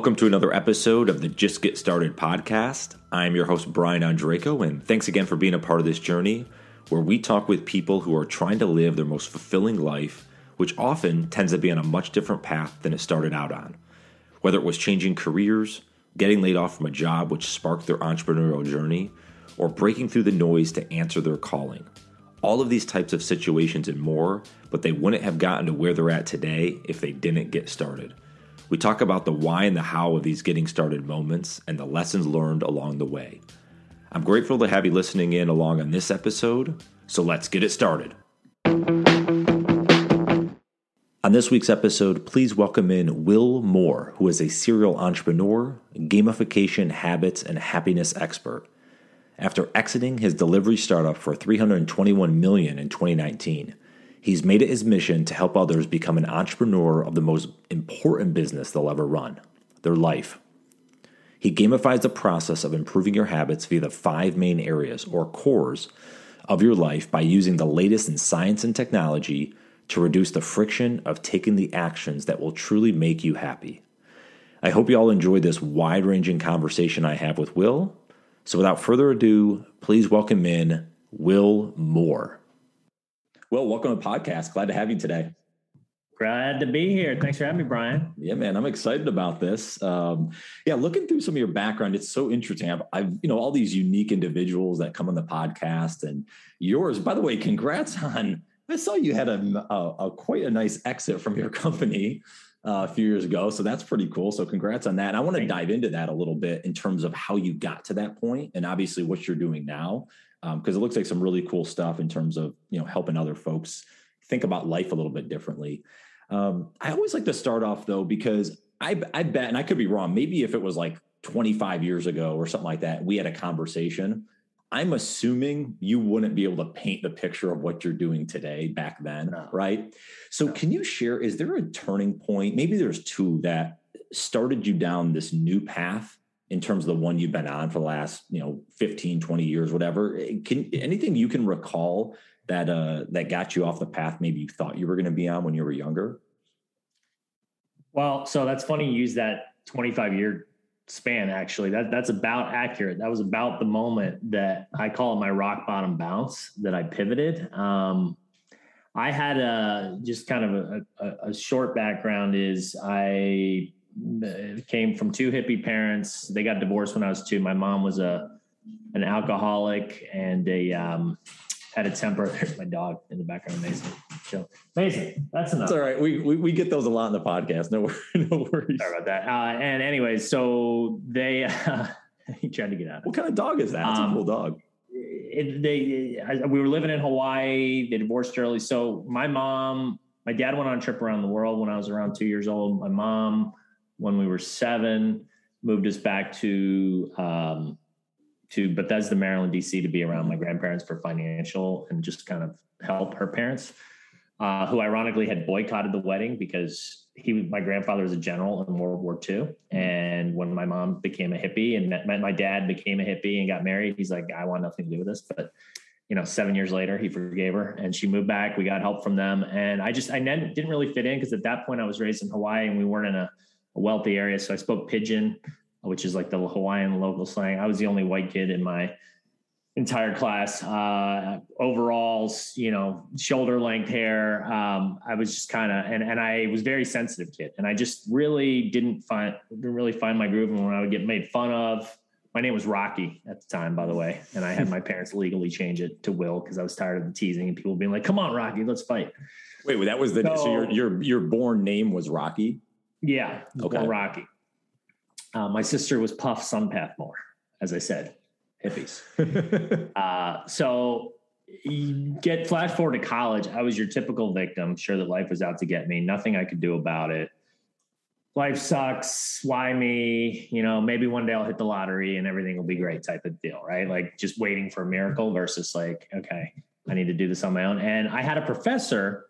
Welcome to another episode of the Just Get Started podcast. I'm your host, Brian Andreco, and thanks again for being a part of this journey where we talk with people who are trying to live their most fulfilling life, which often tends to be on a much different path than it started out on. Whether it was changing careers, getting laid off from a job which sparked their entrepreneurial journey, or breaking through the noise to answer their calling. All of these types of situations and more, but they wouldn't have gotten to where they're at today if they didn't get started. We talk about the why and the how of these getting started moments and the lessons learned along the way. I'm grateful to have you listening in along on this episode, so let's get it started. On this week's episode, please welcome in Will Moore, who is a serial entrepreneur, gamification habits, and happiness expert. After exiting his delivery startup for 321 million in 2019, he's made it his mission to help others become an entrepreneur of the most important business they'll ever run, their life. He gamifies the process of improving your habits via the five main areas or cores of your life by using the latest in science and technology to reduce the friction of taking the actions that will truly make you happy. I hope you all enjoyed this wide ranging conversation I have with Will. So, without further ado, please welcome in Will Moore. Will, welcome to the podcast. Glad to have you today. Glad to be here. Thanks for having me, Brian. Yeah, man, I'm excited about this. Um, yeah, looking through some of your background, it's so interesting. I've, I've, you know, all these unique individuals that come on the podcast, and yours. By the way, congrats on I saw you had a, a, a quite a nice exit from your company uh, a few years ago, so that's pretty cool. So congrats on that. And I want to dive into that a little bit in terms of how you got to that point, and obviously what you're doing now, because um, it looks like some really cool stuff in terms of you know helping other folks think about life a little bit differently. Um, I always like to start off though because I, I bet, and I could be wrong. Maybe if it was like 25 years ago or something like that, we had a conversation I'm assuming you wouldn't be able to paint the picture of what you're doing today back then, no. right? So, no. can you share? Is there a turning point? Maybe there's two that started you down this new path in terms of the one you've been on for the last, you know, 15, 20 years, whatever. Can anything you can recall that uh that got you off the path maybe you thought you were going to be on when you were younger? Well, so that's funny you use that 25 year span actually that that's about accurate that was about the moment that i call it my rock bottom bounce that i pivoted um, i had a just kind of a, a, a, short background is i came from two hippie parents they got divorced when i was two my mom was a an alcoholic and a um, had a temper. There's my dog in the background, Mason. So, Mason, that's enough. That's all right. We, we, we get those a lot in the podcast. No, no worries. Sorry about that. Uh, and anyways, so they uh, he tried to get out. What kind of dog is that? It's um, a cool dog. It, they I, we were living in Hawaii. They divorced early. So my mom, my dad went on a trip around the world when I was around two years old. My mom, when we were seven, moved us back to um, to Bethesda, Maryland, DC, to be around my grandparents for financial and just kind of help her parents, uh, who ironically had boycotted the wedding because he, my grandfather was a general in World War II. And when my mom became a hippie and met, my dad became a hippie and got married, he's like, I want nothing to do with this. But you know, seven years later, he forgave her and she moved back. We got help from them. And I just, I didn't really fit in because at that point I was raised in Hawaii and we weren't in a, a wealthy area. So I spoke pidgin which is like the Hawaiian local slang. I was the only white kid in my entire class. Uh, overalls, you know, shoulder length hair. Um, I was just kind of, and, and I was very sensitive kid. And I just really didn't find, didn't really find my groove. And when I would get made fun of, my name was Rocky at the time, by the way. And I had my parents legally change it to Will because I was tired of the teasing and people being like, come on, Rocky, let's fight. Wait, that was the, so, so your, your, your born name was Rocky? Yeah. Okay. Rocky. Uh, my sister was Puff Sunpath Moore, as I said, hippies. uh, so you get flash forward to college. I was your typical victim, sure that life was out to get me. Nothing I could do about it. Life sucks. Why me? You know, maybe one day I'll hit the lottery and everything will be great type of deal, right? Like just waiting for a miracle versus like, okay, I need to do this on my own. And I had a professor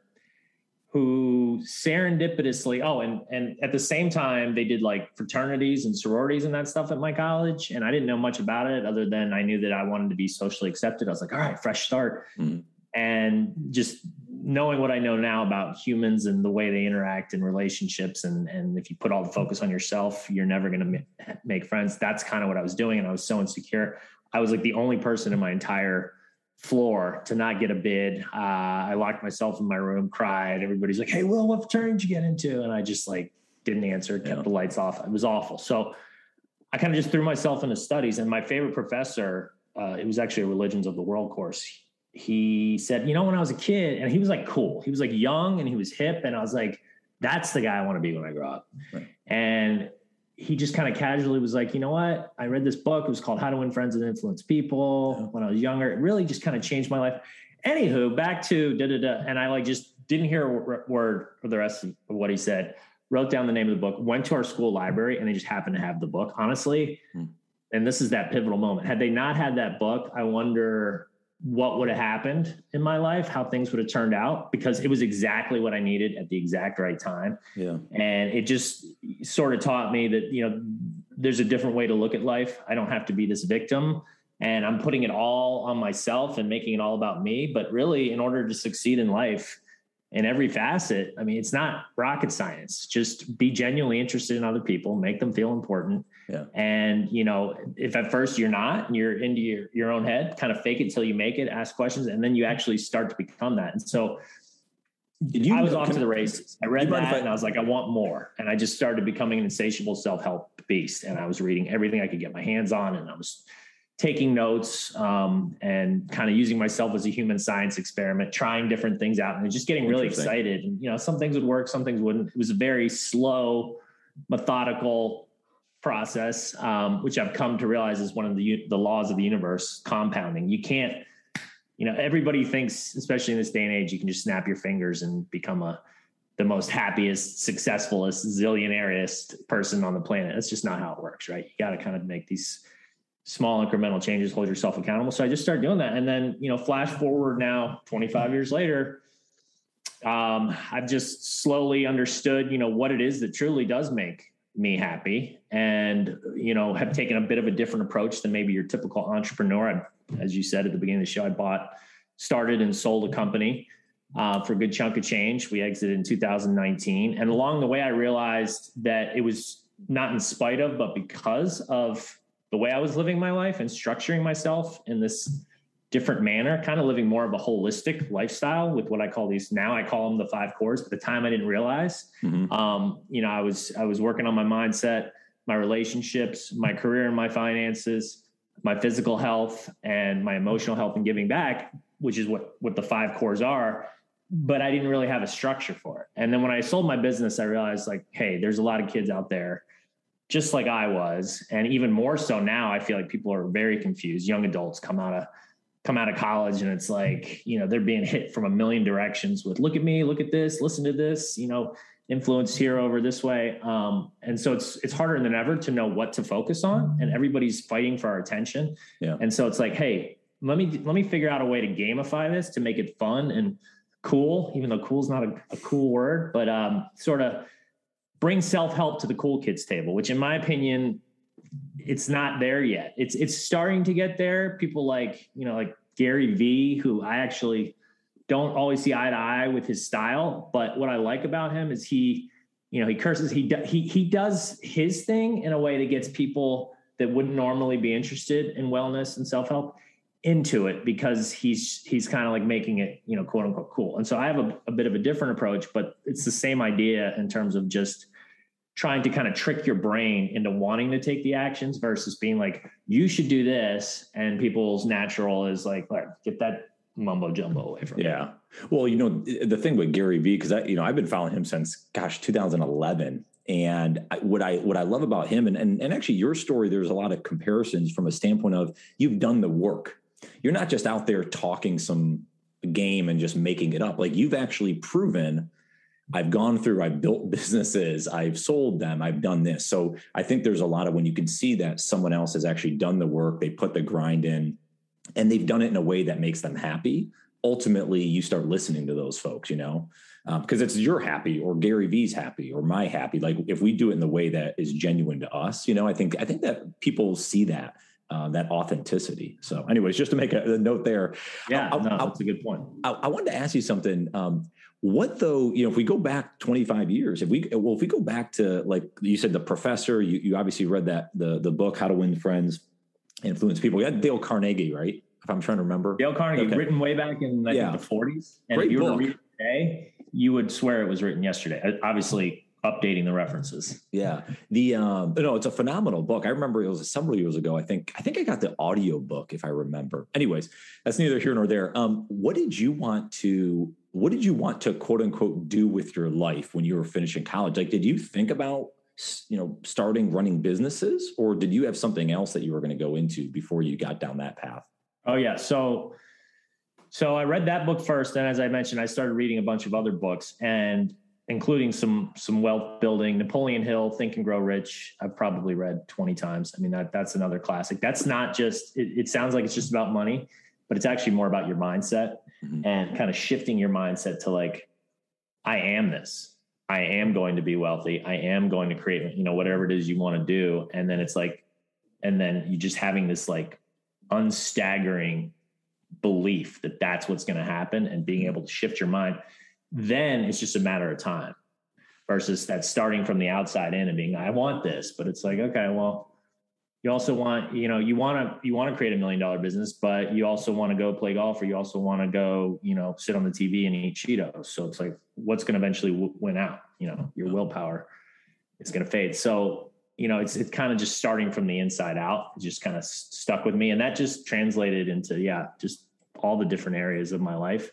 who serendipitously oh and and at the same time they did like fraternities and sororities and that stuff at my college and i didn't know much about it other than i knew that i wanted to be socially accepted i was like all right fresh start mm-hmm. and just knowing what I know now about humans and the way they interact in relationships, and and if you put all the focus on yourself, you're never going to make friends. That's kind of what I was doing, and I was so insecure. I was like the only person in my entire floor to not get a bid. Uh, I locked myself in my room, cried. Everybody's like, "Hey, Will, what fraternity did you get into?" And I just like didn't answer, kept yeah. the lights off. It was awful. So I kind of just threw myself into studies. And my favorite professor, uh, it was actually a religions of the world course. He said, you know, when I was a kid, and he was like cool. He was like young and he was hip, and I was like, that's the guy I want to be when I grow up. Right. And he just kind of casually was like, you know what? I read this book. It was called How to Win Friends and Influence People yeah. when I was younger. It really just kind of changed my life. Anywho, back to da da da. And I like just didn't hear a word for the rest of what he said. Wrote down the name of the book, went to our school library, and they just happened to have the book. Honestly, hmm. and this is that pivotal moment. Had they not had that book, I wonder what would have happened in my life, how things would have turned out, because it was exactly what I needed at the exact right time. Yeah. And it just sort of taught me that, you know, there's a different way to look at life. I don't have to be this victim and I'm putting it all on myself and making it all about me. But really, in order to succeed in life, in every facet. I mean, it's not rocket science. Just be genuinely interested in other people, make them feel important. Yeah. And, you know, if at first you're not and you're into your, your own head, kind of fake it till you make it, ask questions, and then you actually start to become that. And so did you, I was off to the races. I read that I, and I was like, I want more. And I just started becoming an insatiable self-help beast. And I was reading everything I could get my hands on. And I was taking notes um, and kind of using myself as a human science experiment, trying different things out and just getting really excited. And, you know, some things would work, some things wouldn't. It was a very slow, methodical process, um, which I've come to realize is one of the, the laws of the universe, compounding. You can't, you know, everybody thinks, especially in this day and age, you can just snap your fingers and become a, the most happiest, successfulest, zillionairest person on the planet. That's just not how it works, right? You got to kind of make these small incremental changes, hold yourself accountable. So I just started doing that. And then, you know, flash forward now 25 years later, um, I've just slowly understood, you know, what it is that truly does make me happy and, you know, have taken a bit of a different approach than maybe your typical entrepreneur. I, as you said at the beginning of the show, I bought, started and sold a company uh, for a good chunk of change. We exited in 2019. And along the way, I realized that it was not in spite of, but because of the way I was living my life and structuring myself in this different manner, kind of living more of a holistic lifestyle with what I call these now I call them the five cores. At the time I didn't realize. Mm-hmm. Um, you know, I was I was working on my mindset, my relationships, my career and my finances, my physical health and my emotional health and giving back, which is what what the five cores are. But I didn't really have a structure for it. And then when I sold my business, I realized like, hey, there's a lot of kids out there just like I was, and even more so now, I feel like people are very confused. Young adults come out of come out of college and it's like you know they're being hit from a million directions with look at me look at this listen to this you know influenced here over this way um, and so it's it's harder than ever to know what to focus on and everybody's fighting for our attention yeah. and so it's like hey let me let me figure out a way to gamify this to make it fun and cool even though cool is not a, a cool word but um, sort of bring self-help to the cool kids table, which in my opinion, it's not there yet. It's it's starting to get there. People like, you know, like Gary Vee, who I actually don't always see eye to eye with his style, but what I like about him is he, you know, he curses, he he he does his thing in a way that gets people that wouldn't normally be interested in wellness and self-help into it because he's he's kind of like making it you know quote unquote cool and so i have a, a, bit of a different approach but it's the same idea in terms of just trying to kind of trick your brain into wanting to take the actions versus being like you should do this and people's natural is like get that mumbo jumbo away from yeah me. well you know the thing with gary vee because i you know i've been following him since gosh 2011 and what I what I love about him and, and and actually your story, there's a lot of comparisons from a standpoint of you've done the work you're not just out there talking some game and just making it up. Like you've actually proven I've gone through, I've built businesses, I've sold them, I've done this. So I think there's a lot of when you can see that someone else has actually done the work, they put the grind in, and they've done it in a way that makes them happy. Ultimately, you start listening to those folks, you know, because um, it's you're happy or Gary Vee's happy or my happy. Like if we do it in the way that is genuine to us, you know, I think I think that people see that uh, that authenticity. So, anyways, just to make a, a note there. Yeah, I, no, that's a good point. I, I, wanted to ask you something. Um, what though, you know, if we go back 25 years, if we, well, if we go back to like you said, the professor, you, you obviously read that, the, the book, How to Win Friends, Influence People. We had Dale Carnegie, right? If I'm trying to remember. Dale Carnegie, okay. written way back in I yeah. think the 40s. And Great if you book. were to read it today, you would swear it was written yesterday. Obviously, updating the references. Yeah. The um no, it's a phenomenal book. I remember it was several years ago. I think I think I got the audio book if I remember. Anyways, that's neither here nor there. Um what did you want to what did you want to quote unquote do with your life when you were finishing college? Like did you think about you know starting running businesses or did you have something else that you were going to go into before you got down that path? Oh yeah. So so I read that book first and as I mentioned I started reading a bunch of other books and including some some wealth building. Napoleon Hill, Think and Grow Rich. I've probably read twenty times. I mean that that's another classic. That's not just. It, it sounds like it's just about money, but it's actually more about your mindset mm-hmm. and kind of shifting your mindset to like, I am this. I am going to be wealthy. I am going to create, you know, whatever it is you want to do. And then it's like, and then you just having this like unstaggering belief that that's what's going to happen and being able to shift your mind then it's just a matter of time versus that starting from the outside in and being, I want this, but it's like, okay, well, you also want, you know, you want to, you want to create a million dollar business, but you also want to go play golf or you also want to go, you know, sit on the TV and eat Cheetos. So it's like, what's going to eventually w- win out? You know, your willpower is going to fade. So, you know, it's, it's kind of just starting from the inside out, it just kind of stuck with me. And that just translated into, yeah, just all the different areas of my life.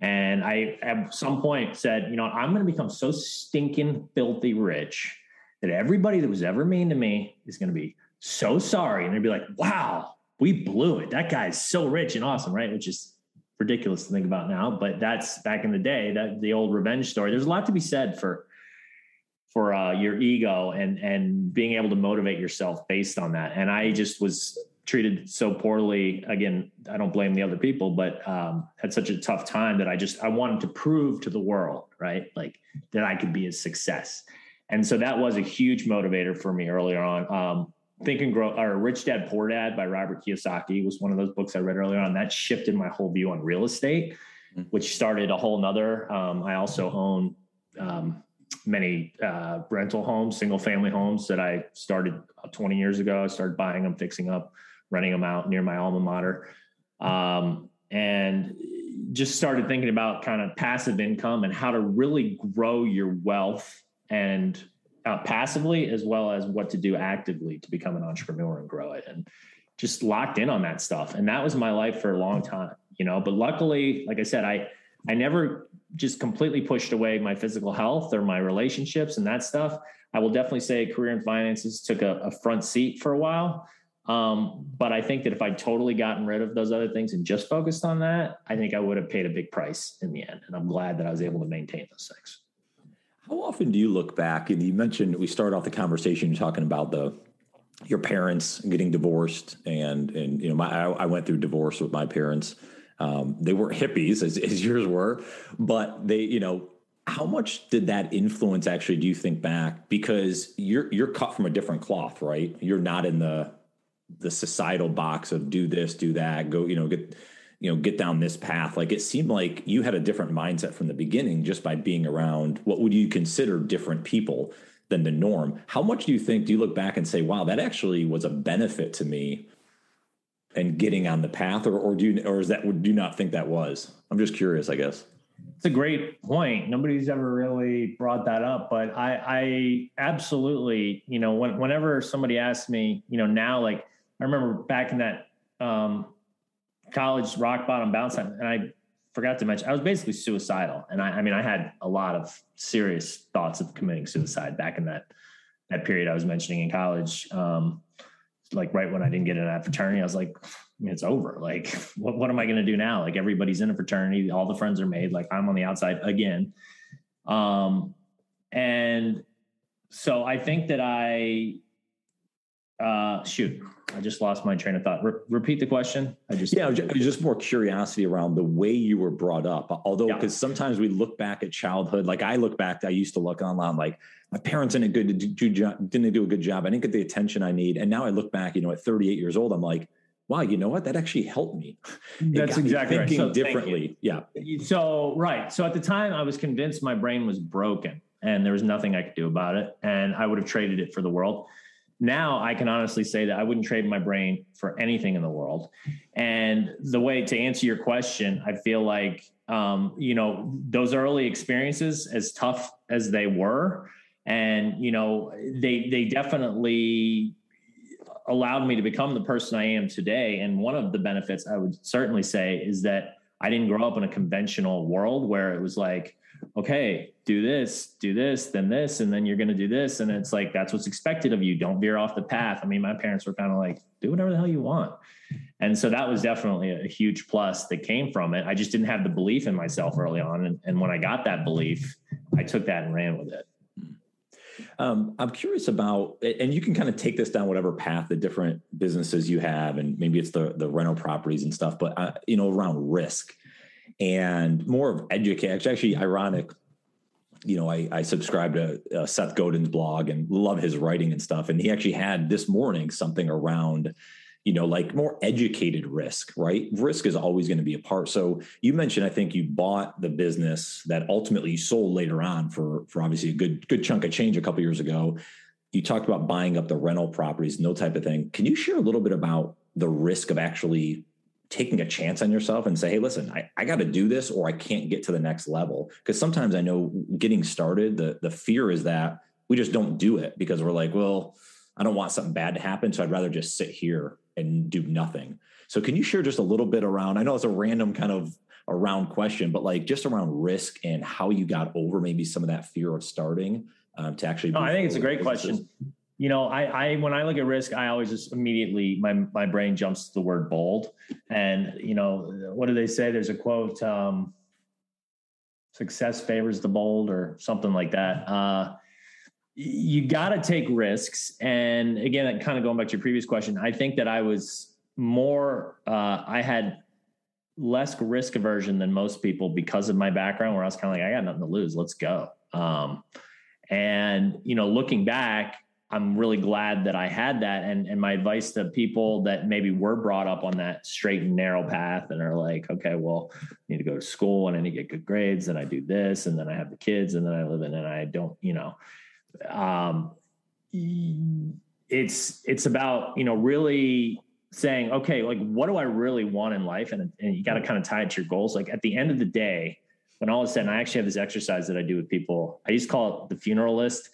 And I, at some point, said, you know, I'm going to become so stinking filthy rich that everybody that was ever mean to me is going to be so sorry. And they'd be like, wow, we blew it. That guy's so rich and awesome, right? Which is ridiculous to think about now, but that's back in the day, that the old revenge story. There's a lot to be said for for uh, your ego and and being able to motivate yourself based on that. And I just was treated so poorly again i don't blame the other people but um, had such a tough time that i just i wanted to prove to the world right like that i could be a success and so that was a huge motivator for me earlier on um, think and grow or rich dad poor dad by robert kiyosaki was one of those books i read earlier on that shifted my whole view on real estate mm-hmm. which started a whole nother um, i also own um, many uh, rental homes single family homes that i started 20 years ago i started buying them fixing up renting them out near my alma mater. Um, and just started thinking about kind of passive income and how to really grow your wealth and uh, passively as well as what to do actively to become an entrepreneur and grow it and just locked in on that stuff and that was my life for a long time you know but luckily like i said i i never just completely pushed away my physical health or my relationships and that stuff i will definitely say career and finances took a, a front seat for a while um, but I think that if I'd totally gotten rid of those other things and just focused on that, I think I would have paid a big price in the end. And I'm glad that I was able to maintain those things. How often do you look back and you mentioned we started off the conversation talking about the your parents getting divorced and and you know my I, I went through divorce with my parents. Um, they weren't hippies as, as yours were, but they you know how much did that influence actually do you think back because you're you're cut from a different cloth right you're not in the the societal box of do this, do that, go, you know, get, you know, get down this path. Like it seemed like you had a different mindset from the beginning just by being around what would you consider different people than the norm. How much do you think, do you look back and say, wow, that actually was a benefit to me and getting on the path or, or do you, or is that, do you not think that was? I'm just curious, I guess. It's a great point. Nobody's ever really brought that up, but I, I absolutely, you know, when, whenever somebody asks me, you know, now like I remember back in that um, college rock bottom bounce time, and I forgot to mention I was basically suicidal, and I, I mean I had a lot of serious thoughts of committing suicide back in that that period I was mentioning in college. Um, like right when I didn't get in that fraternity, I was like, I mean, it's over. Like, what, what am I going to do now? Like everybody's in a fraternity, all the friends are made. Like I'm on the outside again. Um, and so I think that I uh, shoot, I just lost my train of thought. Re- repeat the question. I just yeah, just more curiosity around the way you were brought up. Although, because yeah. sometimes we look back at childhood, like I look back, I used to look online, like my parents didn't good do, didn't do a good job. I didn't get the attention I need, and now I look back, you know, at 38 years old, I'm like, wow, you know what? That actually helped me. That's exactly thinking right. So, differently. Yeah. So right. So at the time, I was convinced my brain was broken, and there was nothing I could do about it, and I would have traded it for the world now I can honestly say that I wouldn't trade my brain for anything in the world. And the way to answer your question, I feel like, um, you know, those early experiences, as tough as they were, and you know, they they definitely allowed me to become the person I am today. And one of the benefits I would certainly say is that I didn't grow up in a conventional world where it was like, okay, do this, do this, then this, and then you're going to do this. And it's like, that's what's expected of you. Don't veer off the path. I mean, my parents were kind of like, do whatever the hell you want. And so that was definitely a huge plus that came from it. I just didn't have the belief in myself early on. And, and when I got that belief, I took that and ran with it. Um, I'm curious about, and you can kind of take this down whatever path the different businesses you have, and maybe it's the the rental properties and stuff, but uh, you know around risk and more of educate. It's actually ironic. You know, I, I subscribe to uh, Seth Godin's blog and love his writing and stuff. And he actually had this morning something around, you know, like more educated risk, right? Risk is always going to be a part. So you mentioned, I think you bought the business that ultimately you sold later on for for obviously a good good chunk of change a couple years ago. You talked about buying up the rental properties, no type of thing. Can you share a little bit about the risk of actually taking a chance on yourself and say, hey, listen, I, I got to do this or I can't get to the next level. Because sometimes I know getting started, the, the fear is that we just don't do it because we're like, well, I don't want something bad to happen. So I'd rather just sit here and do nothing. So can you share just a little bit around? I know it's a random kind of around question, but like just around risk and how you got over maybe some of that fear of starting um, to actually. No, I think it's a great question you know, I, I when I look at risk, I always just immediately my my brain jumps to the word bold. And you know, what do they say? There's a quote: um, "Success favors the bold," or something like that. Uh, you got to take risks. And again, kind of going back to your previous question, I think that I was more. Uh, I had less risk aversion than most people because of my background, where I was kind of like, I got nothing to lose. Let's go. Um, and you know, looking back I'm really glad that I had that. And, and my advice to people that maybe were brought up on that straight and narrow path and are like, okay, well, I need to go to school and I need to get good grades and I do this and then I have the kids and then I live in and I don't, you know, um, it's, it's about, you know, really saying, okay, like what do I really want in life? And, and you got to kind of tie it to your goals. Like at the end of the day, when all is said, and I actually have this exercise that I do with people, I used to call it the funeral list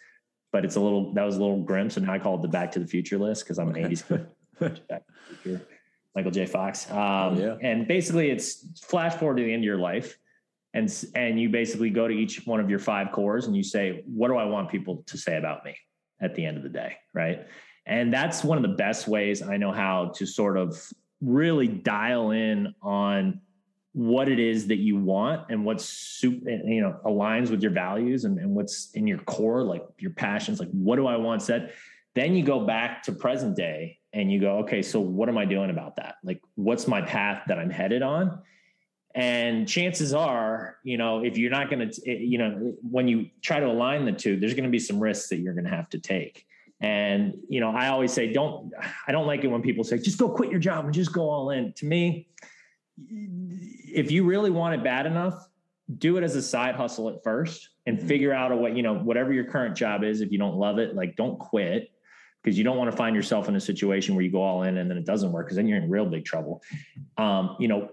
but it's a little that was a little grim. So now I call it the Back to the Future list because I'm an '80s Back to the Future, Michael J. Fox. Um, yeah. And basically, it's flash forward to the end of your life, and and you basically go to each one of your five cores and you say, what do I want people to say about me at the end of the day, right? And that's one of the best ways I know how to sort of really dial in on what it is that you want and what's super, you know aligns with your values and, and what's in your core like your passions like what do i want said? Then you go back to present day and you go okay so what am i doing about that? Like what's my path that i'm headed on? And chances are you know if you're not going to eh, you know when you try to align the two there's going to be some risks that you're going to have to take. And you know i always say don't i don't like it when people say just go quit your job and just go all in to me if you really want it bad enough, do it as a side hustle at first and mm-hmm. figure out a way, you know, whatever your current job is, if you don't love it, like don't quit because you don't want to find yourself in a situation where you go all in and then it doesn't work because then you're in real big trouble. Um, you know,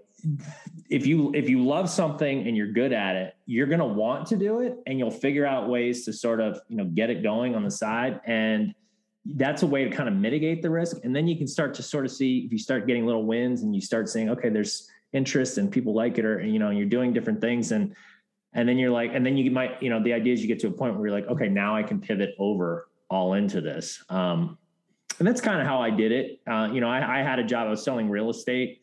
if you if you love something and you're good at it, you're going to want to do it and you'll figure out ways to sort of, you know, get it going on the side and that's a way to kind of mitigate the risk. And then you can start to sort of see if you start getting little wins and you start saying okay there's interest and people like it or you know you're doing different things. And and then you're like and then you might you know the idea is you get to a point where you're like okay now i can pivot over all into this. Um and that's kind of how i did it. Uh you know I, I had a job i was selling real estate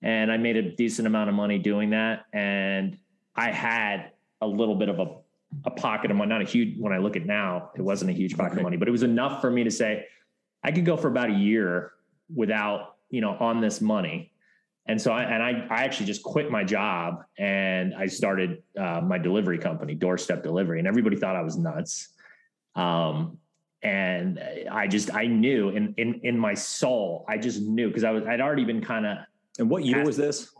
and i made a decent amount of money doing that. And i had a little bit of a a pocket of money not a huge when i look at now it wasn't a huge pocket of money but it was enough for me to say I could go for about a year without, you know, on this money. And so I, and I, I actually just quit my job and I started uh, my delivery company, Doorstep Delivery, and everybody thought I was nuts. Um, and I just I knew in in in my soul, I just knew because I was I'd already been kind of. And what year was this?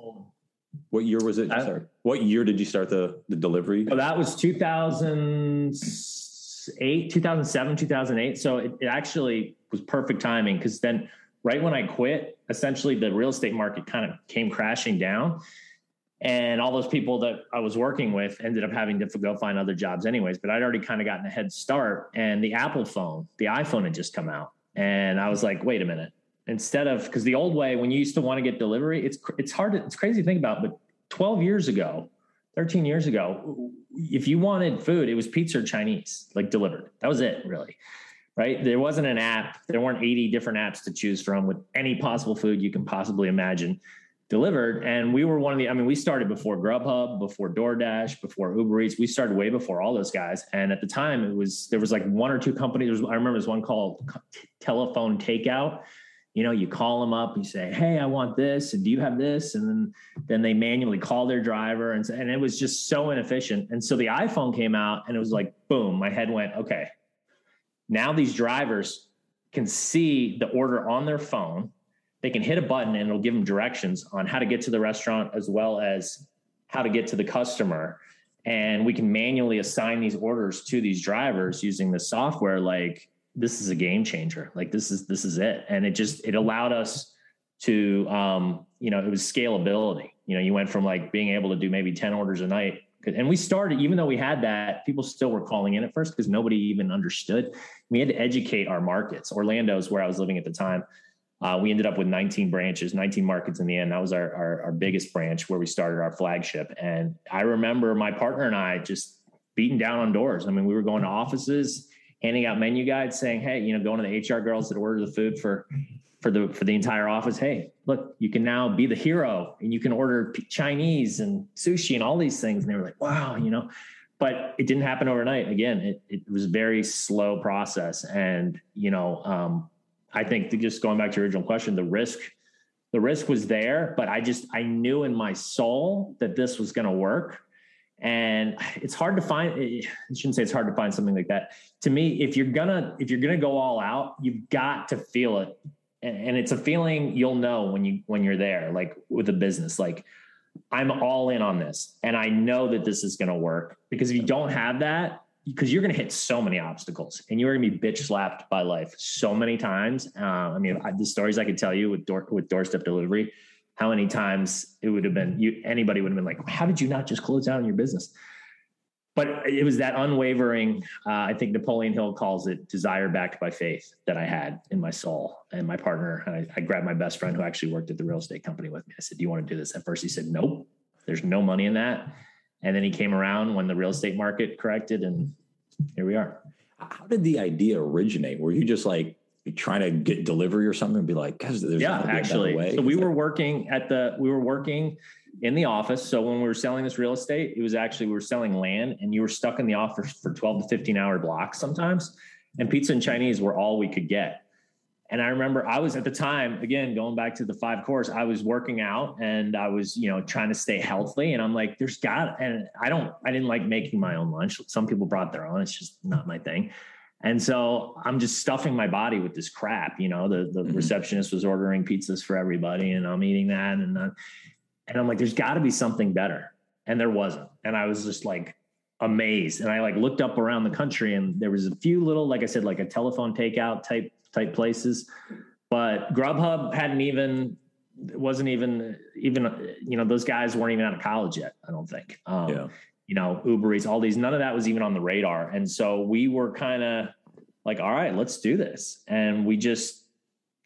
What year was it? I, Sorry. What year did you start the the delivery? Oh, that was 2008, 2007, 2008. So it, it actually was perfect timing because then right when I quit, essentially the real estate market kind of came crashing down. And all those people that I was working with ended up having to go find other jobs anyways. But I'd already kind of gotten a head start. And the Apple phone, the iPhone had just come out. And I was like, wait a minute. Instead of because the old way, when you used to want to get delivery, it's it's hard to, it's crazy to think about. But 12 years ago, 13 years ago, if you wanted food, it was pizza or Chinese, like delivered. That was it, really right? There wasn't an app. There weren't 80 different apps to choose from with any possible food you can possibly imagine delivered. And we were one of the, I mean, we started before Grubhub, before DoorDash, before Uber Eats. We started way before all those guys. And at the time, it was, there was like one or two companies. Was, I remember there's one called Telephone Takeout. You know, you call them up, you say, Hey, I want this. And do you have this? And then, then they manually call their driver. And, and it was just so inefficient. And so the iPhone came out and it was like, boom, my head went, okay, now these drivers can see the order on their phone. They can hit a button and it'll give them directions on how to get to the restaurant as well as how to get to the customer. And we can manually assign these orders to these drivers using the software. Like this is a game changer. Like this is this is it. And it just it allowed us to um, you know, it was scalability. You know, you went from like being able to do maybe 10 orders a night and we started even though we had that people still were calling in at first because nobody even understood we had to educate our markets orlando's where i was living at the time uh, we ended up with 19 branches 19 markets in the end that was our, our, our biggest branch where we started our flagship and i remember my partner and i just beating down on doors i mean we were going to offices handing out menu guides saying hey you know going to the hr girls that order the food for for the for the entire office. Hey look you can now be the hero and you can order chinese and sushi and all these things. And they were like wow you know? But it didn't happen overnight. Again it, it was a very slow process. And you know um, i think just going back to your original question the risk the risk was there but i just i knew in my soul that this was going to work and it's hard to find i shouldn't say it's hard to find something like that. To me if you're gonna if you're gonna go all out you've got to feel it. And it's a feeling you'll know when you when you're there like with a business. Like i'm all in on this and i know that this is to work because if you don't have that because you're to hit so many obstacles and you're to be bitch slapped by life so many times. Uh, i mean I, the stories i could tell you with door with doorstep delivery how many times it would have been you anybody would have been like how did you not just close down your business? But it was that unwavering uh, i think napoleon hill calls it desire backed by faith that i had in my soul and my partner. I, I, grabbed my best friend who actually worked at the real estate company with me. I said do you want to do this? At first he said nope. There's no money in that. And then he came around when the real estate market corrected and here we are. How did the idea originate? Were you just like trying to get delivery or something and be like guys there's yeah actually so we were working at the we were working in the office. So when we were selling this real estate, it was actually we were selling land and you were stuck in the office for 12 to 15 hour blocks sometimes. And pizza and Chinese were all we could get. And I remember I was at the time, again, going back to the five cores, I was working out and I was, you know, trying to stay healthy. And I'm like, there's got, and I don't, I didn't like making my own lunch. Some people brought their own. It's just not my thing. And so I'm just stuffing my body with this crap. You know, the, the mm-hmm. receptionist was ordering pizzas for everybody and I'm eating that. And, uh, and I'm like, there's got to be something better. And there wasn't. And I was just like amazed. And I like looked up around the country and there was a few little, like I said, like a telephone takeout type type places. But Grubhub hadn't even wasn't even even you know those guys weren't even out of college yet. I don't think. Um, yeah. You know, Uber Eats, all these, none of that was even on the radar. And so we were kind of like, all right, let's do this. And we just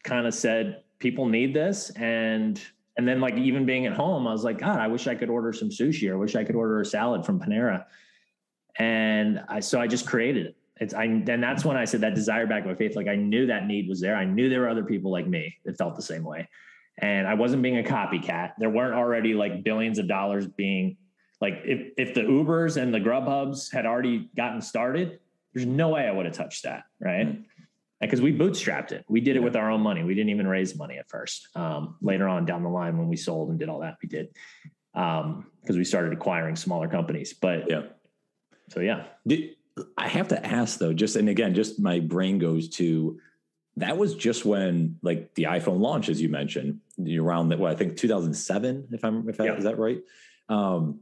kind of said, people need this, and and then like even being at home, I was like, God, I wish I could order some sushi or I wish I could order a salad from Panera. And I, so I just created it. It's, I, and that's when I said that desire back of my faith. Like I knew that need was there. I knew there were other people like me that felt the same way. And I wasn't being a copycat. There weren't already like billions of dollars being like, if, if the Ubers and the Grubhubs had already gotten started, there's no way I would have touched that. Right. Mm-hmm. because we bootstrapped it. We did it with our own money. We didn't even raise money at first. Um, later on down the line, when we sold and did all that, we did because um, we started acquiring smaller companies. But yeah, so yeah. Did, I have to ask though, just and again, just my brain goes to that was just when like the iPhone launch, as you mentioned, around that. Well, I think 2007, if I'm if I, is that right? Um,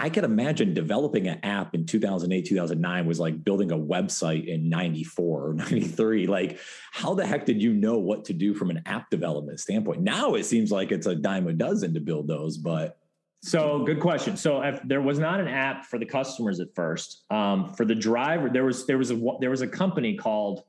I could imagine developing an app in 2008, 2009 was like building a website in 94 or 93. Like, how the heck did you know what to do from an app development standpoint? Now it seems like it's a dime a dozen to build those, but. So good question. So if there was not an app for the customers at first, um, for the driver, there was there was a there was a company called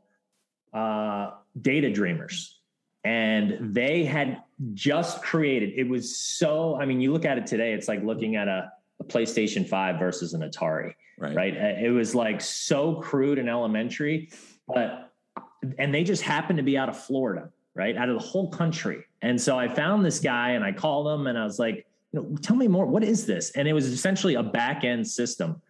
uh, Data Dreamers, and they had just created. It was so. I mean, you look at it today, it's like looking at a a PlayStation 5 versus an Atari. Right. right. Uh, it was like so crude and elementary, but, and they just happened to be out of Florida, right? Out of the whole country. And so I found this guy and I called him and I was like, you know, tell me more. What is this? And it was essentially a back end system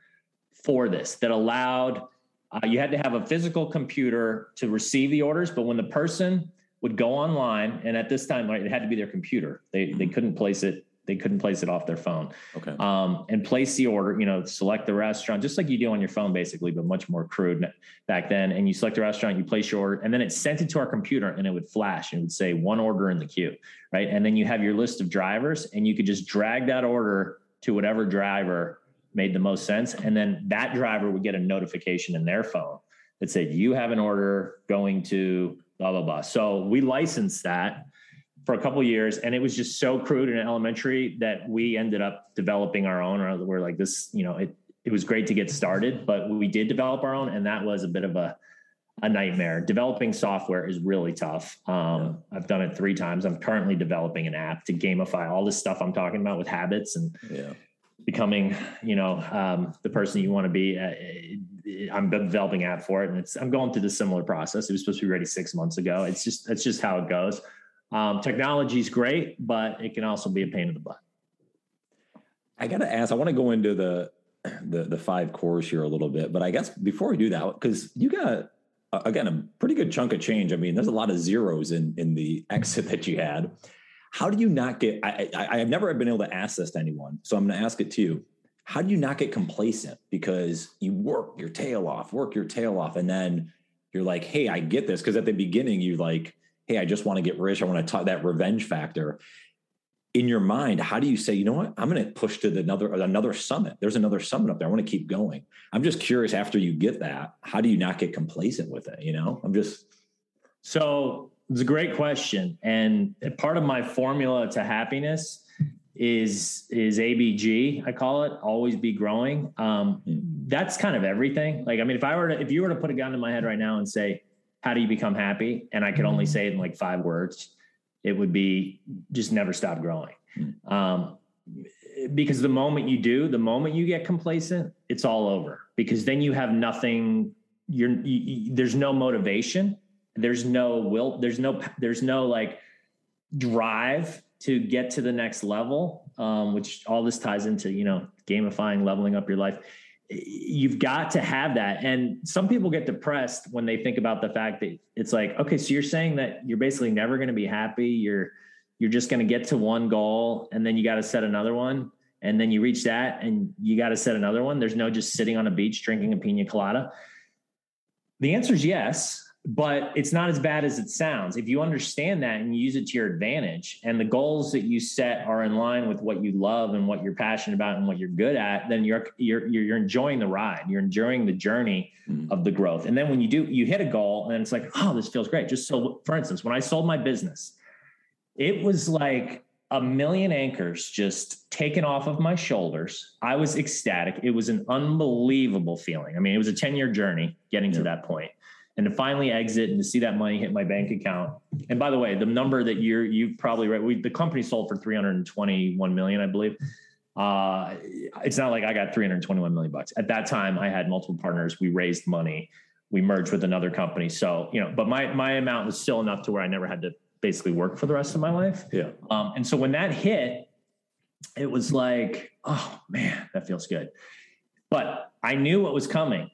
for this that allowed, uh, you had to have a physical computer to receive the orders, but when the person would go online, and at this time, right, it had to be their computer. They, they mm-hmm. couldn't place it they couldn't place it off their phone. Okay. Um, and place the order, you know, select the restaurant just like you do on your phone, basically, but much more crude back then. And you select the restaurant, you place your order, and then it sent it to our computer and it would flash and it would say one order in the queue, right? And then you have your list of drivers and you could just drag that order to whatever driver made the most sense. And then that driver would get a notification in their phone that said, you have an order going to blah, blah, blah. So we licensed that for a couple years and it was just so crude and elementary that we ended up developing our own. Or we're like this you know it it was great to get started but we did develop our own and that was a bit of a a nightmare. Developing software is really tough. Um, yeah. i've done it three times. I'm currently developing an app to gamify all this stuff i'm talking about with habits and yeah. becoming you know um, the person you want to be. Uh, i'm developing app for it and it's i'm going through the similar process. It was supposed to be ready six months ago. It's just that's just how it goes um, technology is great, but it can also be a pain in the butt. I got to ask. I want to go into the the the five cores here a little bit, but I guess before we do that, because you got again a pretty good chunk of change. I mean, there's a lot of zeros in in the exit that you had. How do you not get? I, I, I have never been able to ask this to anyone, so I'm going to ask it to you. How do you not get complacent? Because you work your tail off, work your tail off, and then you're like, "Hey, I get this." Because at the beginning, you like hey, I just want to get rich. I want to talk that revenge factor. In your mind, how do you say, you know what? I'm going to push to the another another summit. There's another summit up there. I want to keep going. I'm just curious. After you get that, how do you not get complacent with it? You know, I'm just. So it's a great question, and part of my formula to happiness is is ABG. I call it always be growing. Um, hmm. that's kind of everything. Like, I mean, if I were to, if you were to put a gun to my head right now and say, how do you become happy? And I could only mm-hmm. say it in like five words. It would be just never stop growing. Mm. Um, because the moment you do, the moment you get complacent, it's all over. Because then you have nothing. You're you, you, there's no motivation. There's no will. There's no there's no like drive to get to the next level. Um, which all this ties into you know gamifying, leveling up your life you've got to have that. And some people get depressed when they think about the fact that it's like, okay, so you're saying that you're basically never going to be happy. You're you're just going to get to one goal and then you got to set another one and then you reach that and you got to set another one. There's no just sitting on a beach drinking a pina colada. The answer is yes but it's not as bad as it sounds. If you understand that and you use it to your advantage, and the goals that you set are in line with what you love and what you're passionate about and what you're good at, then you're you're you're enjoying the ride. You're enjoying the journey mm-hmm. of the growth. And then when you do, you hit a goal, and it's like, oh, this feels great. Just so, for instance, when I sold my business, it was like a million anchors just taken off of my shoulders. I was ecstatic. It was an unbelievable feeling. I mean, it was a 10 year journey getting to that point and to finally exit and to see that money hit my bank account. And by the way, the number that you're you probably right, we the company sold for 321 million, I believe. Uh, it's not like I got 321 million bucks. At that time, I had multiple partners. We raised money. We merged with another company. So, you know, but my my amount was still enough to where I never had to basically work for the rest of my life. Yeah. Um, and so when that hit, it was like, oh man, that feels good. But I knew what was coming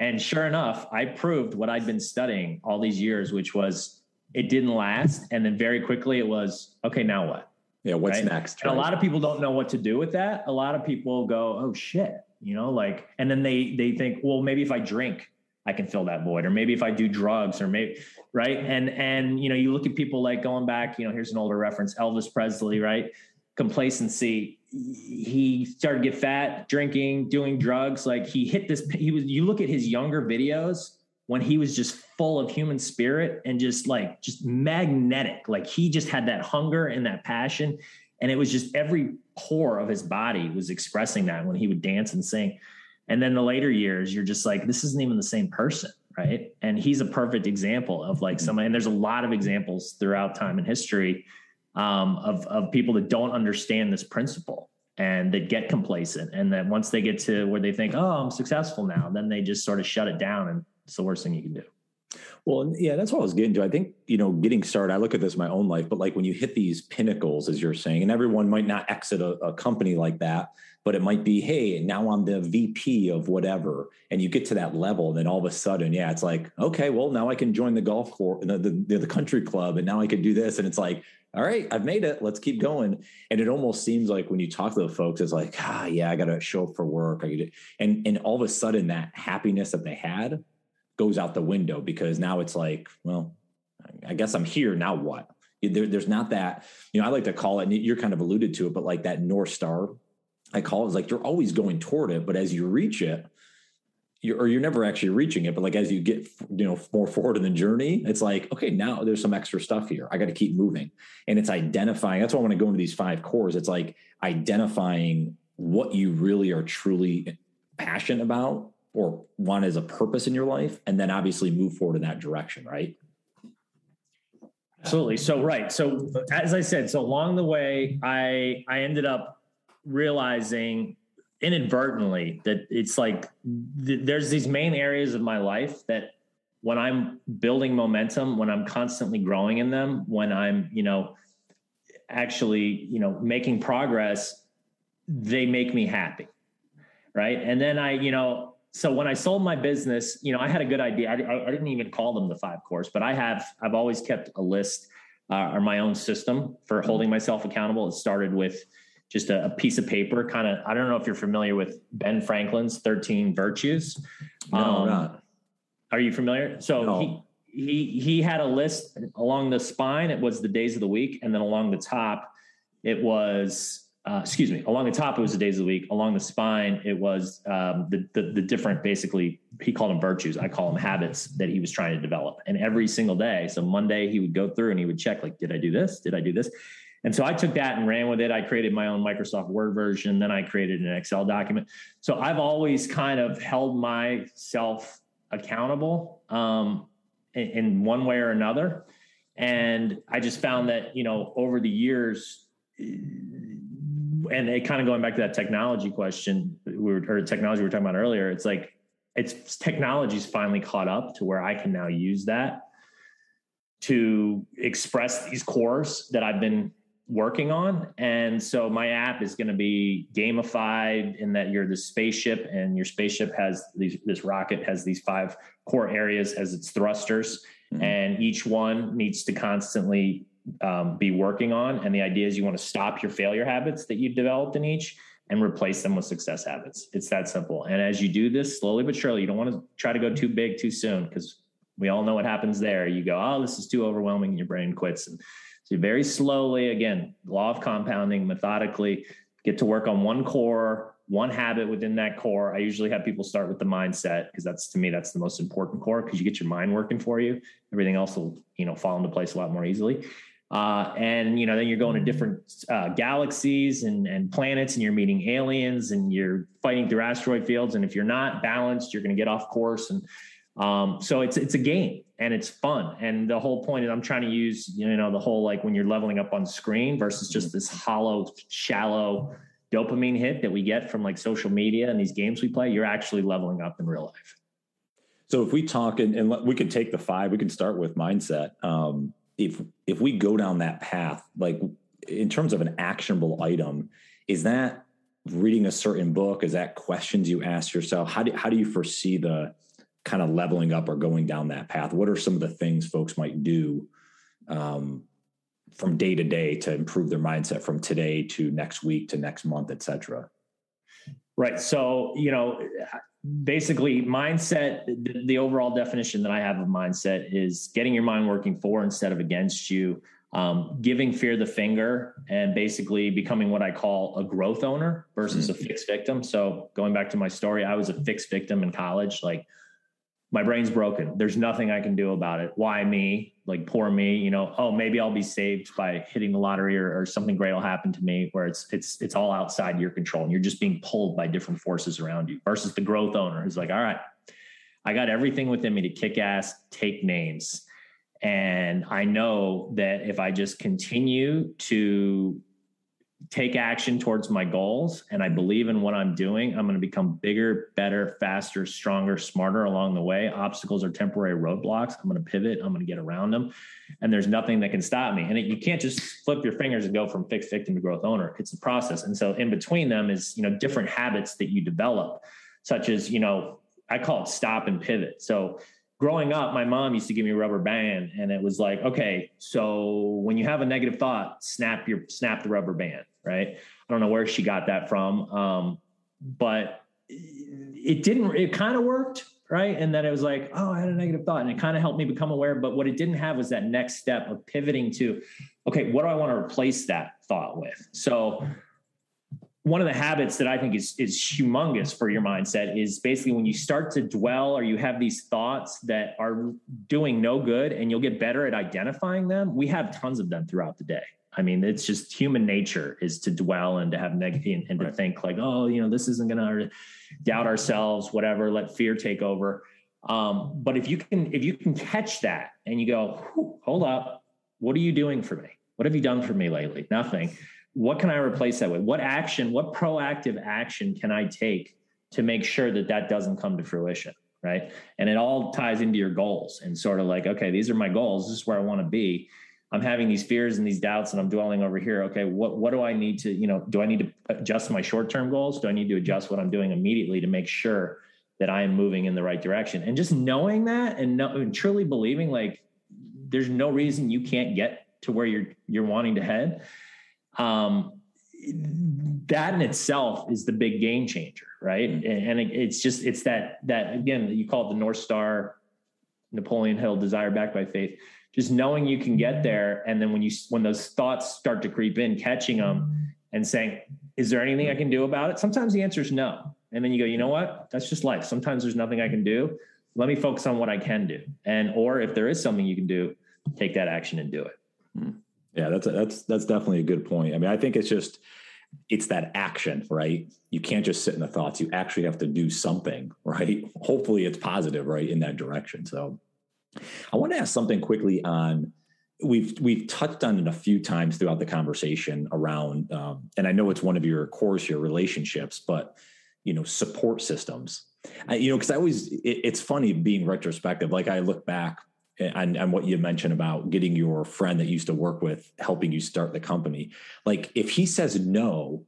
And sure enough, I proved what I'd been studying all these years, which was it didn't last. And then very quickly it was, okay, now what? Yeah, what's right? next? Right? a lot of people don't know what to do with that. A lot of people go, oh shit, you know, like, and then they they think, well, maybe if I drink, I can fill that void, or maybe if I do drugs, or maybe right. And and you know, you look at people like going back, you know, here's an older reference, Elvis Presley, right? Complacency. He started to get fat, drinking, doing drugs. Like he hit this. He was. You look at his younger videos when he was just full of human spirit and just like just magnetic like he just had that hunger and that passion and it was just every pore of his body was expressing that when he would dance and sing and then the later years you're just like this isn't even the same person right and he's a perfect example of like mm-hmm. someone and there's a lot of examples throughout time and history um, of of people that don't understand this principle and that get complacent and that once they get to where they think oh i'm successful now then they just sort of shut it down and it's the worst thing you can do. Well, yeah, that's what I was getting to. I think, you know, getting started, I look at this in my own life, but like when you hit these pinnacles, as you're saying, and everyone might not exit a, a company like that, but it might be, hey, now I'm the VP of whatever. And you get to that level, and then all of a sudden, yeah, it's like, okay, well, now I can join the golf course, the, the, the country club, and now I can do this. And it's like, all right, I've made it. Let's keep going. And it almost seems like when you talk to the folks, it's like, ah, yeah, I got to show up for work. And and all of a sudden, that happiness that they had goes out the window because now it's like, well, I guess I'm here. Now what? There, there's not that, you know, I like to call it, and you're kind of alluded to it, but like that North Star, I call it, like you're always going toward it, but as you reach it, you're, or you're never actually reaching it, but like as you get, you know, more forward in the journey, it's like, okay, now there's some extra stuff here. I got to keep moving. And it's identifying. That's why I want to go into these five cores. It's like identifying what you really are truly passionate about or want as a purpose in your life and then obviously move forward in that direction right absolutely so right so as i said so along the way i i ended up realizing inadvertently that it's like th- there's these main areas of my life that when i'm building momentum when i'm constantly growing in them when i'm you know actually you know making progress they make me happy right and then i you know so when I sold my business, you know, I had a good idea. I, I, didn't even call them the five cores, but I have I've always kept a list uh, or my own system for mm-hmm. holding myself accountable. It started with just a, a piece of paper, kind of. I don't know if you're familiar with Ben Franklin's Thirteen Virtues. No, um, not. Are you familiar? So no. he he he had a list along the spine. It was the days of the week, and then along the top, it was uh, excuse me, along the top, it was the days of the week. Along the spine, it was um, the, the, the different, basically, he called them virtues. I call them habits that he was trying to develop. And every single day, so Monday, he would go through and he would check, like, did I do this? Did I do this? And so I took that and ran with it. I created my own Microsoft Word version. Then I created an Excel document. So I've always kind of held myself accountable um, in, in one way or another. And I just found that, you know, over the years, and it kind of going back to that technology question we were, or technology we were talking about earlier, it's like it's technology's finally caught up to where I can now use that to express these cores that I've been working on. And so my app is going to be gamified in that you're the spaceship and your spaceship has these, this rocket has these five core areas as its thrusters. Mm-hmm. And each one needs to constantly um, be working on. And the idea is you want to stop your failure habits that you've developed in each and replace them with success habits. It's that simple. And as you do this slowly but surely, you don't want to try to go too big too soon because we all know what happens there. You go, oh, this is too overwhelming, and your brain quits. And so very slowly, again, law of compounding, methodically, get to work on one core, one habit within that core. I usually have people start with the mindset because that's to me that's the most important core because you get your mind working for you. Everything else will you know fall into place a lot more easily. Uh, and you know, then you're going to different uh, galaxies and, and planets, and you're meeting aliens, and you're fighting through asteroid fields. And if you're not balanced, you're going to get off course. And um, so it's it's a game, and it's fun. And the whole point is, I'm trying to use you know the whole like when you're leveling up on screen versus just this hollow, shallow dopamine hit that we get from like social media and these games we play. You're actually leveling up in real life. So if we talk and, and we could take the five, we can start with mindset. Um, if if we go down that path, like in terms of an actionable item, is that reading a certain book? Is that questions you ask yourself? How do how do you foresee the kind of leveling up or going down that path? What are some of the things folks might do um, from day to day to improve their mindset from today to next week to next month, et cetera? Right. So, you know, basically mindset the, the, overall definition that i have of mindset is getting your mind working for instead of against you um, giving fear the finger and basically becoming what i call a growth owner versus mm-hmm. a fixed victim so going back to my story i was a fixed victim in college like my brain's broken. There's nothing I can do about it. Why me? Like poor me, you know, oh, maybe I'll be saved by hitting the lottery or, or, something great will happen to me where it's it's it's all outside your control and you're just being pulled by different forces around you versus the growth owner who's like, all right, I got everything within me to kick ass, take names. And I know that if I just continue to take action towards my goals and I believe in what I'm doing, I'm going to become bigger, better, faster, stronger, smarter along the way. Obstacles are temporary roadblocks. I'm going to pivot, I'm going to get around them, and there's nothing that can stop me. And it, you can't just flip your fingers and go from fixed victim to growth owner. It's a process. And so in between them is, you know, different habits that you develop, such as, you know, I call it stop and pivot. So growing up, my mom used to give me a rubber band, and it was like, okay, so when you have a negative thought, snap your snap the rubber band, right? I don't know where she got that from, um, but it didn't. It kind of worked, right? And then it was like, oh, I had a negative thought, and it kind of helped me become aware. But what it didn't have was that next step of pivoting to, okay, what do I want to replace that thought with? So one of the habits that I think is is humongous for your mindset is basically when you start to dwell or you have these thoughts that are doing no good and you'll get better at identifying them. We have tons of them throughout the day. I mean, it's just human nature is to dwell and to have negative and, and to think like, oh, you know, this isn't going to doubt ourselves, whatever. Let fear take over. Um, but if you can, if you can catch that and you go, hold up, what are you doing for me? What have you done for me lately? Nothing what can I replace that with? What action, what proactive action can I take to make sure that that doesn't come to fruition? Right. And it all ties into your goals and sort of like, okay, these are my goals. This is where I want to be. I'm having these fears and these doubts and I'm dwelling over here. Okay, what what do I need to, you know, do I need to adjust my short-term goals? Do I need to adjust what I'm doing immediately to make sure that I am moving in the right direction? And just knowing that and, know, and truly believing like there's no reason you can't get to where you're you're wanting to head um, that in itself is the big game changer, right? Mm-hmm. And, it's just it's that that again you call it the North Star, Napoleon Hill, desire backed by faith. Just knowing you can get there, and then when you when those thoughts start to creep in, catching them and saying, "Is there anything I can do about it?" Sometimes the answer is no, and then you go, "You know what? That's just life. Sometimes there's nothing I can do. Let me focus on what I can do, and or if there is something you can do, take that action and do it." Mm-hmm. Yeah, that's a, that's that's definitely a good point. I mean, I think it's just it's that action, right? You can't just sit in the thoughts. You actually have to do something, right? Hopefully, it's positive, right, in that direction. So, I want to ask something quickly on we've we've touched on it a few times throughout the conversation around, um, and I know it's one of your cores here, relationships, but you know, support systems. I, you know, because I always it, it's funny being retrospective. Like I look back and, and what you mentioned about getting your friend that you used to work with helping you start the company. Like if he says no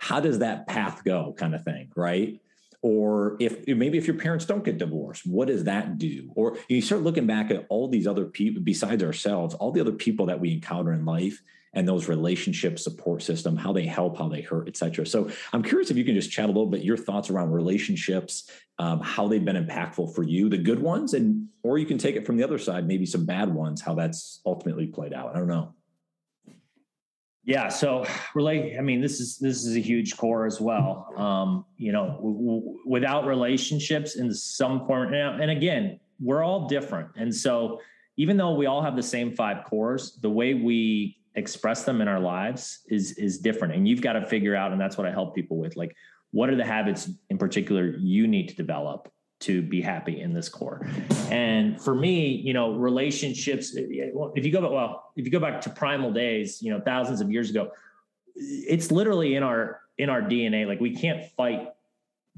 how does that path go kind of thing right? Or if maybe if your parents don't get divorced what does that do? Or you start looking back at all these other people besides ourselves all the other people that we encounter in life and those relationship support system, how they help, how they hurt, et cetera. So I'm curious if you can just chat a little bit your thoughts around relationships, um, how they've been impactful for you, the good ones, and or you can take it from the other side, maybe some bad ones, how that's ultimately played out. I don't know. Yeah, so relate. I mean, this is this is a huge core as well. Um, you know, w- w- without relationships in some form, and again, we're all different, and so even though we all have the same five cores, the way we express them in our lives is is different. And you've got to figure out and that's what i help people with like what are the habits in particular you need to develop to be happy in this core? And for me you know relationships eh, if you go back well if you go back to primal days you know thousands of years ago it's literally in our in our dna like we can't fight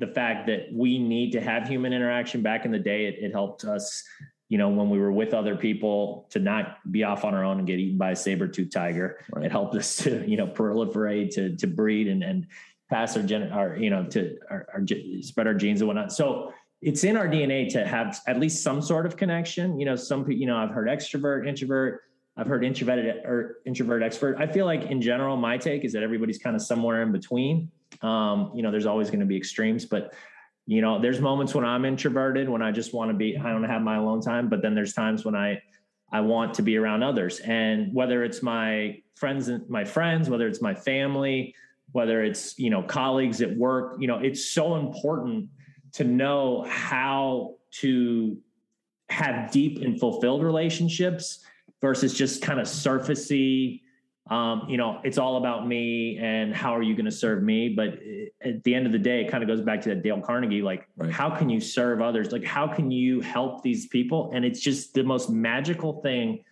the fact that we need to have human interaction. Back in the day it, it helped us you know, when we were with other people to not be off on our own and get eaten by a saber tooth tiger. Right. It helped us to, you know, proliferate, to, to breed and, and pass our gen, our, you know, to our, our, spread our genes and whatnot. So it's in our DNA to have at least some sort of connection. You know, some people, you know, I've heard extrovert, introvert, I've heard introverted or introvert expert. I feel like in general, my take is that everybody's kind of somewhere in between. Um, you know, there's always going to be extremes, but you know, there's moments when I'm introverted, when I just want to be, I don't have my alone time, but then there's times when I, I want to be around others. And whether it's my friends and my friends, whether it's my family, whether it's, you know, colleagues at work, you know, it's so important to know how to have deep and fulfilled relationships versus just kind of surfacey um, you know, it's all about me and how are you going to serve me? But at the end of the day, it kind of goes back to that Dale Carnegie, like, right. how can you serve others? Like, how can you help these people? And it's just the most magical thing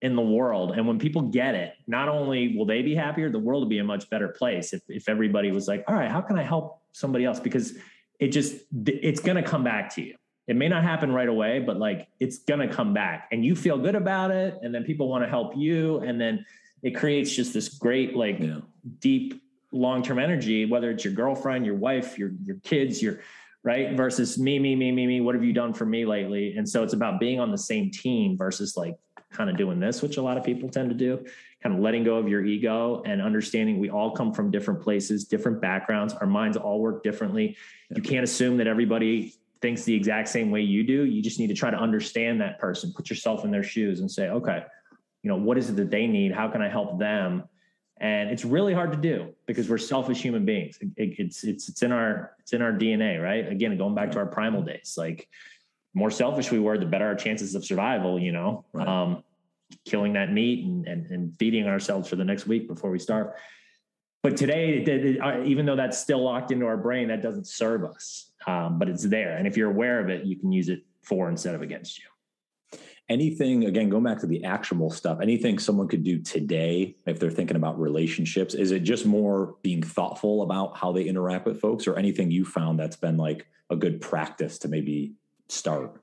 in the world. And when people get it, not only will they be happier, the world will be a much better place if, if everybody was like, all right, how can I help somebody else? Because it just, it's going to come back to you. It may not happen right away, but like it's going to come back and you feel good about it. And then people want to help you. And then, it creates just this great like yeah. deep long-term energy whether it's your girlfriend your wife your your kids your right? Versus me me me me me what have you done for me lately? And so it's about being on the same team versus like kind of doing this which a lot of people tend to do kind of letting go of your ego and understanding we all come from different places different backgrounds. Our minds all work differently. You can't assume that everybody thinks the exact same way you do. You just need to try to understand that person. Put yourself in their shoes and say okay you know what is it that they need? How can i help them? And it's really hard to do because we're selfish human beings. It, it's it's it's in our it's in our dna right? Again going back to our primal days like more selfish we were the better our chances of survival you know? Right. um, killing that meat and, and, and feeding ourselves for the next week before we starve. But today uh, even though that's still locked into our brain that doesn't serve us. Um, but it's there. And if you're aware of it you can use it for instead of against you anything again going back to the actionable stuff anything someone could do today if they're thinking about relationships is it just more being thoughtful about how they interact with folks or anything you found that's been like a good practice to maybe start?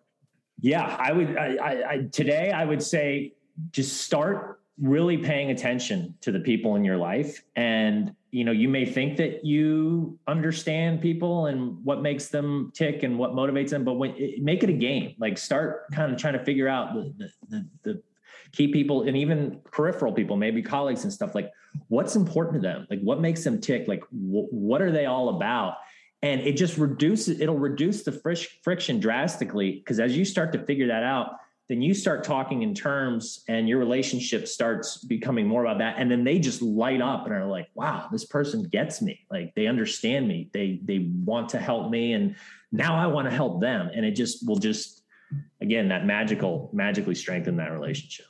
Yeah i would I, I, I today i would say just start really paying attention to the people in your life and you know you may think that you understand people and what makes them tick and what motivates them but when make it a game. Like start kind of trying to figure out the, the, the, key people and even peripheral people maybe colleagues and stuff. Like what's important to them? Like what makes them tick? Like wh- what are they all about? And it just reduces it'll reduce the frish, friction drastically because as you start to figure that out then you start talking in terms and your relationship starts becoming more about that. And then they just light up and are like wow this person gets me. Like they understand me. They they want to help me. And now i want to help them. And it just will just again that magical magically strengthen that relationship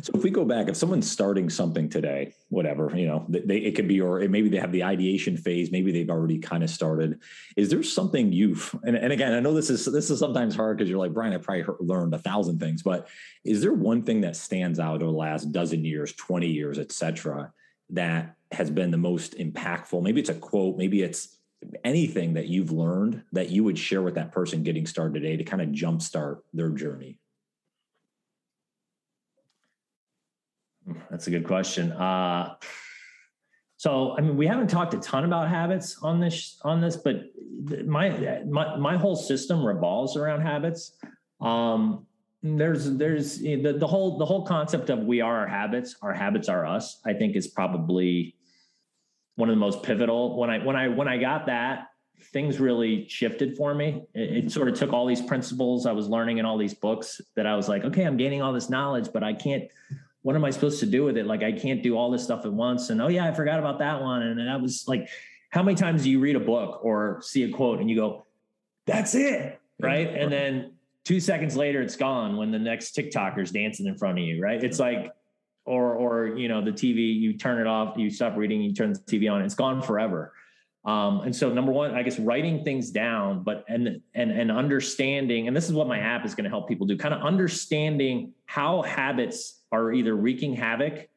so if we go back, if someone's starting something today, whatever, you know, they, it could be, or maybe they have the ideation phase, maybe they've already kind of started. Is there something you've, and, and again, I know this is, this is sometimes hard because you're like, Brian, I probably heard, learned a thousand things, but is there one thing that stands out over the last dozen years, 20 years, et cetera, that has been the most impactful? Maybe it's a quote, maybe it's anything that you've learned that you would share with that person getting started today to kind of jumpstart their journey. That's a good question. Uh, so, I mean, we haven't talked a ton about habits on this on this, but my my my whole system revolves around habits. Um, there's there's the, the whole the whole concept of we are our habits, our habits are us. I think is probably one of the most pivotal. When I when I when I got that, things really shifted for me. It, it, sort of took all these principles I was learning in all these books that I was like, okay, I'm gaining all this knowledge, but I can't what am I supposed to do with it? Like, I can't do all this stuff at once. And oh, yeah, I forgot about that one. And that was like, how many times do you read a book or see a quote and you go, that's it? Right. And then two seconds later, it's gone when the next TikToker's dancing in front of you. Right. It's like, or, or, you know, the TV, you turn it off, you stop reading, you turn the TV on, it's gone forever. Um, and so number one, I guess writing things down, but and and and understanding, and this is what my app is going to help people do, kind of understanding how habits are either wreaking havoc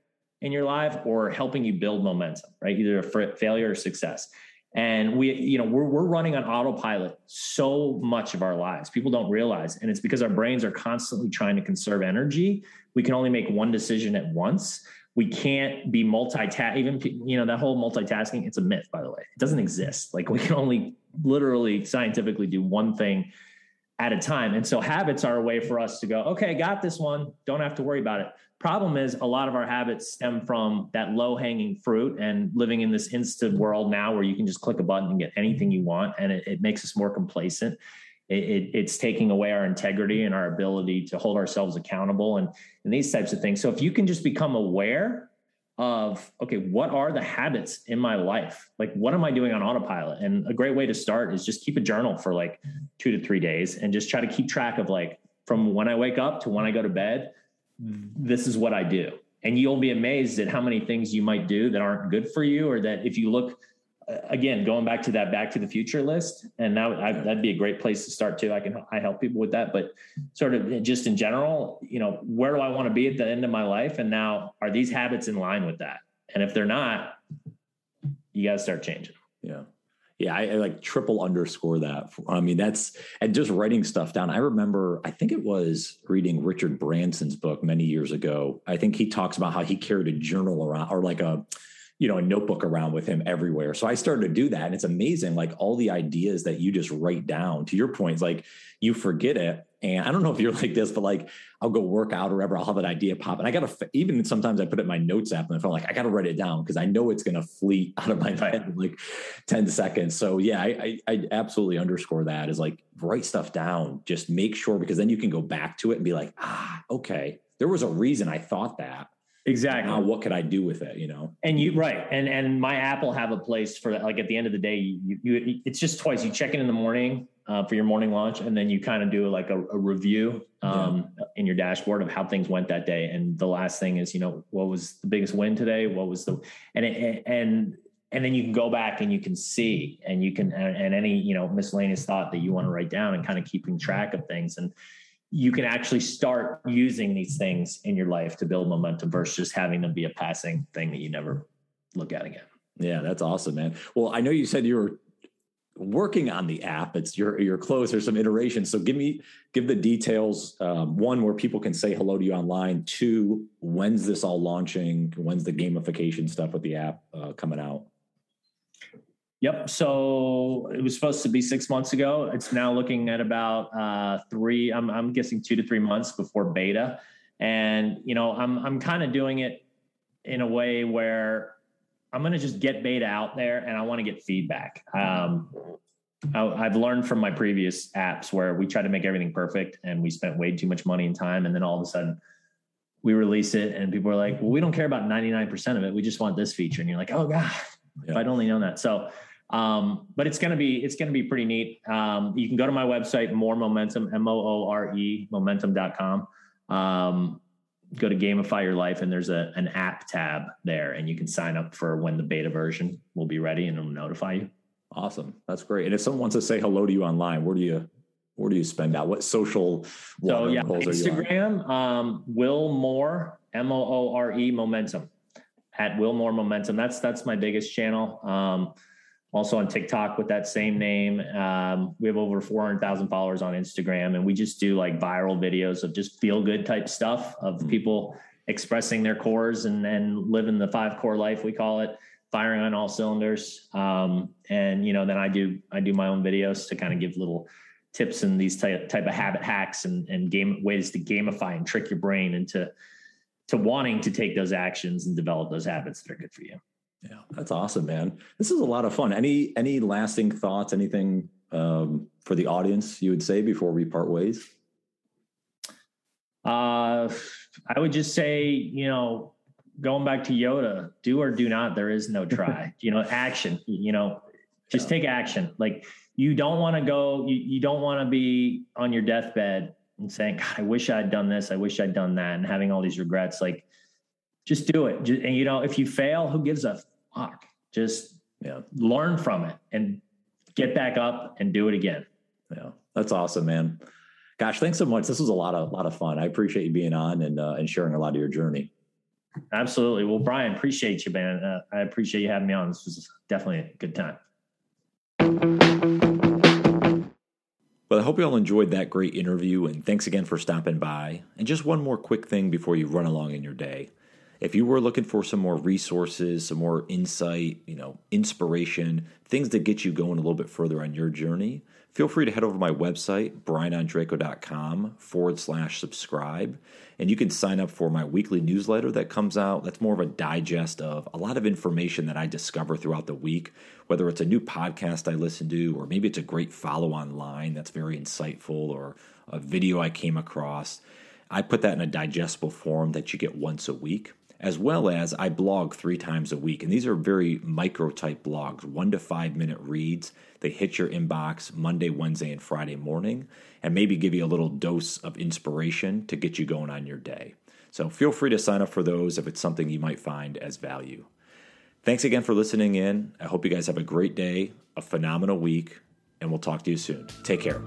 in your life or helping you build momentum, right? Either a failure or success. And we, you know, we're, we're running on autopilot so much of our lives. People don't realize. And it's because our brains are constantly trying to conserve energy. We can only make one decision at once. We can't be multitask. Even, you know, that whole multitasking, it's a myth, by the way. It doesn't exist. Like we can only literally scientifically do one thing at a time. And so habits are a way for us to go, okay, got this one. Don't have to worry about it. Problem is, a lot of our habits stem from that low hanging fruit and living in this instant world now where you can just click a button and get anything you want. And it, it makes us more complacent. It, it, it's taking away our integrity and our ability to hold ourselves accountable and, and these types of things. So if you can just become aware of okay what are the habits in my life? Like what am i doing on autopilot? And a great way to start is just keep a journal for like two to three days and just try to keep track of like from when i wake up to when i go to bed mm. this is what i do. And you'll be amazed at how many things you might do that aren't good for you or that if you look again, going back to that Back to the Future list, and now I, that'd be a great place to start too. I can I help people with that, but sort of just in general, you know, where do I want to be at the end of my life, and now are these habits in line with that? And if they're not, you got to start changing. Yeah. Yeah, I, I, like triple underscore that. I mean, that's and just writing stuff down. I remember, I think it was reading Richard Branson's book many years ago. I think he talks about how he carried a journal around or like a you know, a notebook around with him everywhere. So I started to do that. And it's amazing, like all the ideas that you just write down. To your point, like you forget it. And I don't know if you're like this, but like I'll go work out or whatever. I'll have an idea pop. And I got to, even sometimes I put it in my notes app and I feel like I got to write it down because I know it's going to fleet out of my head in like 10 seconds. So yeah, I, I, I absolutely underscore that is like write stuff down. Just make sure because then you can go back to it and be like, ah, okay, there was a reason I thought that Exactly. Now, what could I do with it? You know. And you right, and and my app will have a place for that. Like at the end of the day, you, you it's just twice. You check in in the morning uh, for your morning launch, and then you kind of do like a, a review um, yeah. in your dashboard of how things went that day. And the last thing is, you know, what was the biggest win today? What was the and it, and and then you can go back and you can see and you can and, and any you know miscellaneous thought that you want to write down and kind of keeping track of things and you can actually start using these things in your life to build momentum versus just having them be a passing thing that you never look at again. Yeah, that's awesome, man. Well, I know you said you were working on the app. It's your your close. There's some iterations. So give me give the details. Um, one, where people can say hello to you online. Two, when's this all launching? When's the gamification stuff with the app uh, coming out? Yep. So it was supposed to be six months ago. It's now looking at about uh, three. I'm, I'm guessing two to three months before beta, and you know I'm I'm kind of doing it in a way where I'm going to just get beta out there, and I want to get feedback. Um, I, have learned from my previous apps where we try to make everything perfect, and we spent way too much money and time, and then all of a sudden we release it, and people are like, "Well, we don't care about 99% of it. We just want this feature," and you're like, "Oh God." Yeah. If I'd only known that. So um, but it's gonna be it's gonna be pretty neat. Um, you can go to my website, Moore momentum, M-O-O-R-E, momentum.com. Um, go to gamify your life and there's a an app tab there and you can sign up for when the beta version will be ready and it'll notify you. Awesome. That's great. And if someone wants to say hello to you online, where do you where do you spend out? What social so yeah, Instagram, um, Will Moore, M-O-O-R-E momentum at Will Moore Momentum. That's that's my biggest channel. Um, also on TikTok with that same name. Um, we have over 400,000 followers on Instagram, and we just do like viral videos of just feel good type stuff of mm-hmm. people expressing their cores and, and living the five core life, we call it firing on all cylinders. Um, and, you know, then I do, I do my own videos to kind of give little tips and these type, type of habit hacks and, and game ways to gamify and trick your brain into, to wanting to take those actions and develop those habits that are good for you. Yeah, that's awesome, man. This is a lot of fun. Any any lasting thoughts? Anything um, for the audience you would say before we part ways? Uh, I would just say, you know, going back to Yoda, do or do not. There is no try. you know, action. You know, just yeah. take action. Like you don't want to go. You, you don't want to be on your deathbed and saying, "God, I wish I'd done this. I wish I'd done that," and having all these regrets. Like, just do it. Just, and you know, if you fail, who gives a fuck. Just yeah, learn from it and get back up and do it again. Yeah, that's awesome, man. Gosh, thanks so much. This was a lot of lot of fun. I appreciate you being on and uh, and sharing a lot of your journey. Absolutely. Well, Brian, appreciate you, man. Uh, I appreciate you having me on. This was definitely a good time. Well, I hope you all enjoyed that great interview, and thanks again for stopping by. And just one more quick thing before you run along in your day. If you were looking for some more resources, some more insight, you know, inspiration, things that get you going a little bit further on your journey, feel free to head over to my website, brianondraco.com forward slash subscribe. And you can sign up for my weekly newsletter that comes out. That's more of a digest of a lot of information that I discover throughout the week, whether it's a new podcast I listen to, or maybe it's a great follow online that's very insightful, or a video I came across. I put that in a digestible form that you get once a week as well as I blog three times a week. And these are very micro type blogs, one to five minute reads. They hit your inbox Monday, Wednesday, and Friday morning, and maybe give you a little dose of inspiration to get you going on your day. So feel free to sign up for those if it's something you might find as value. Thanks again for listening in. I hope you guys have a great day, a phenomenal week, and we'll talk to you soon. Take care.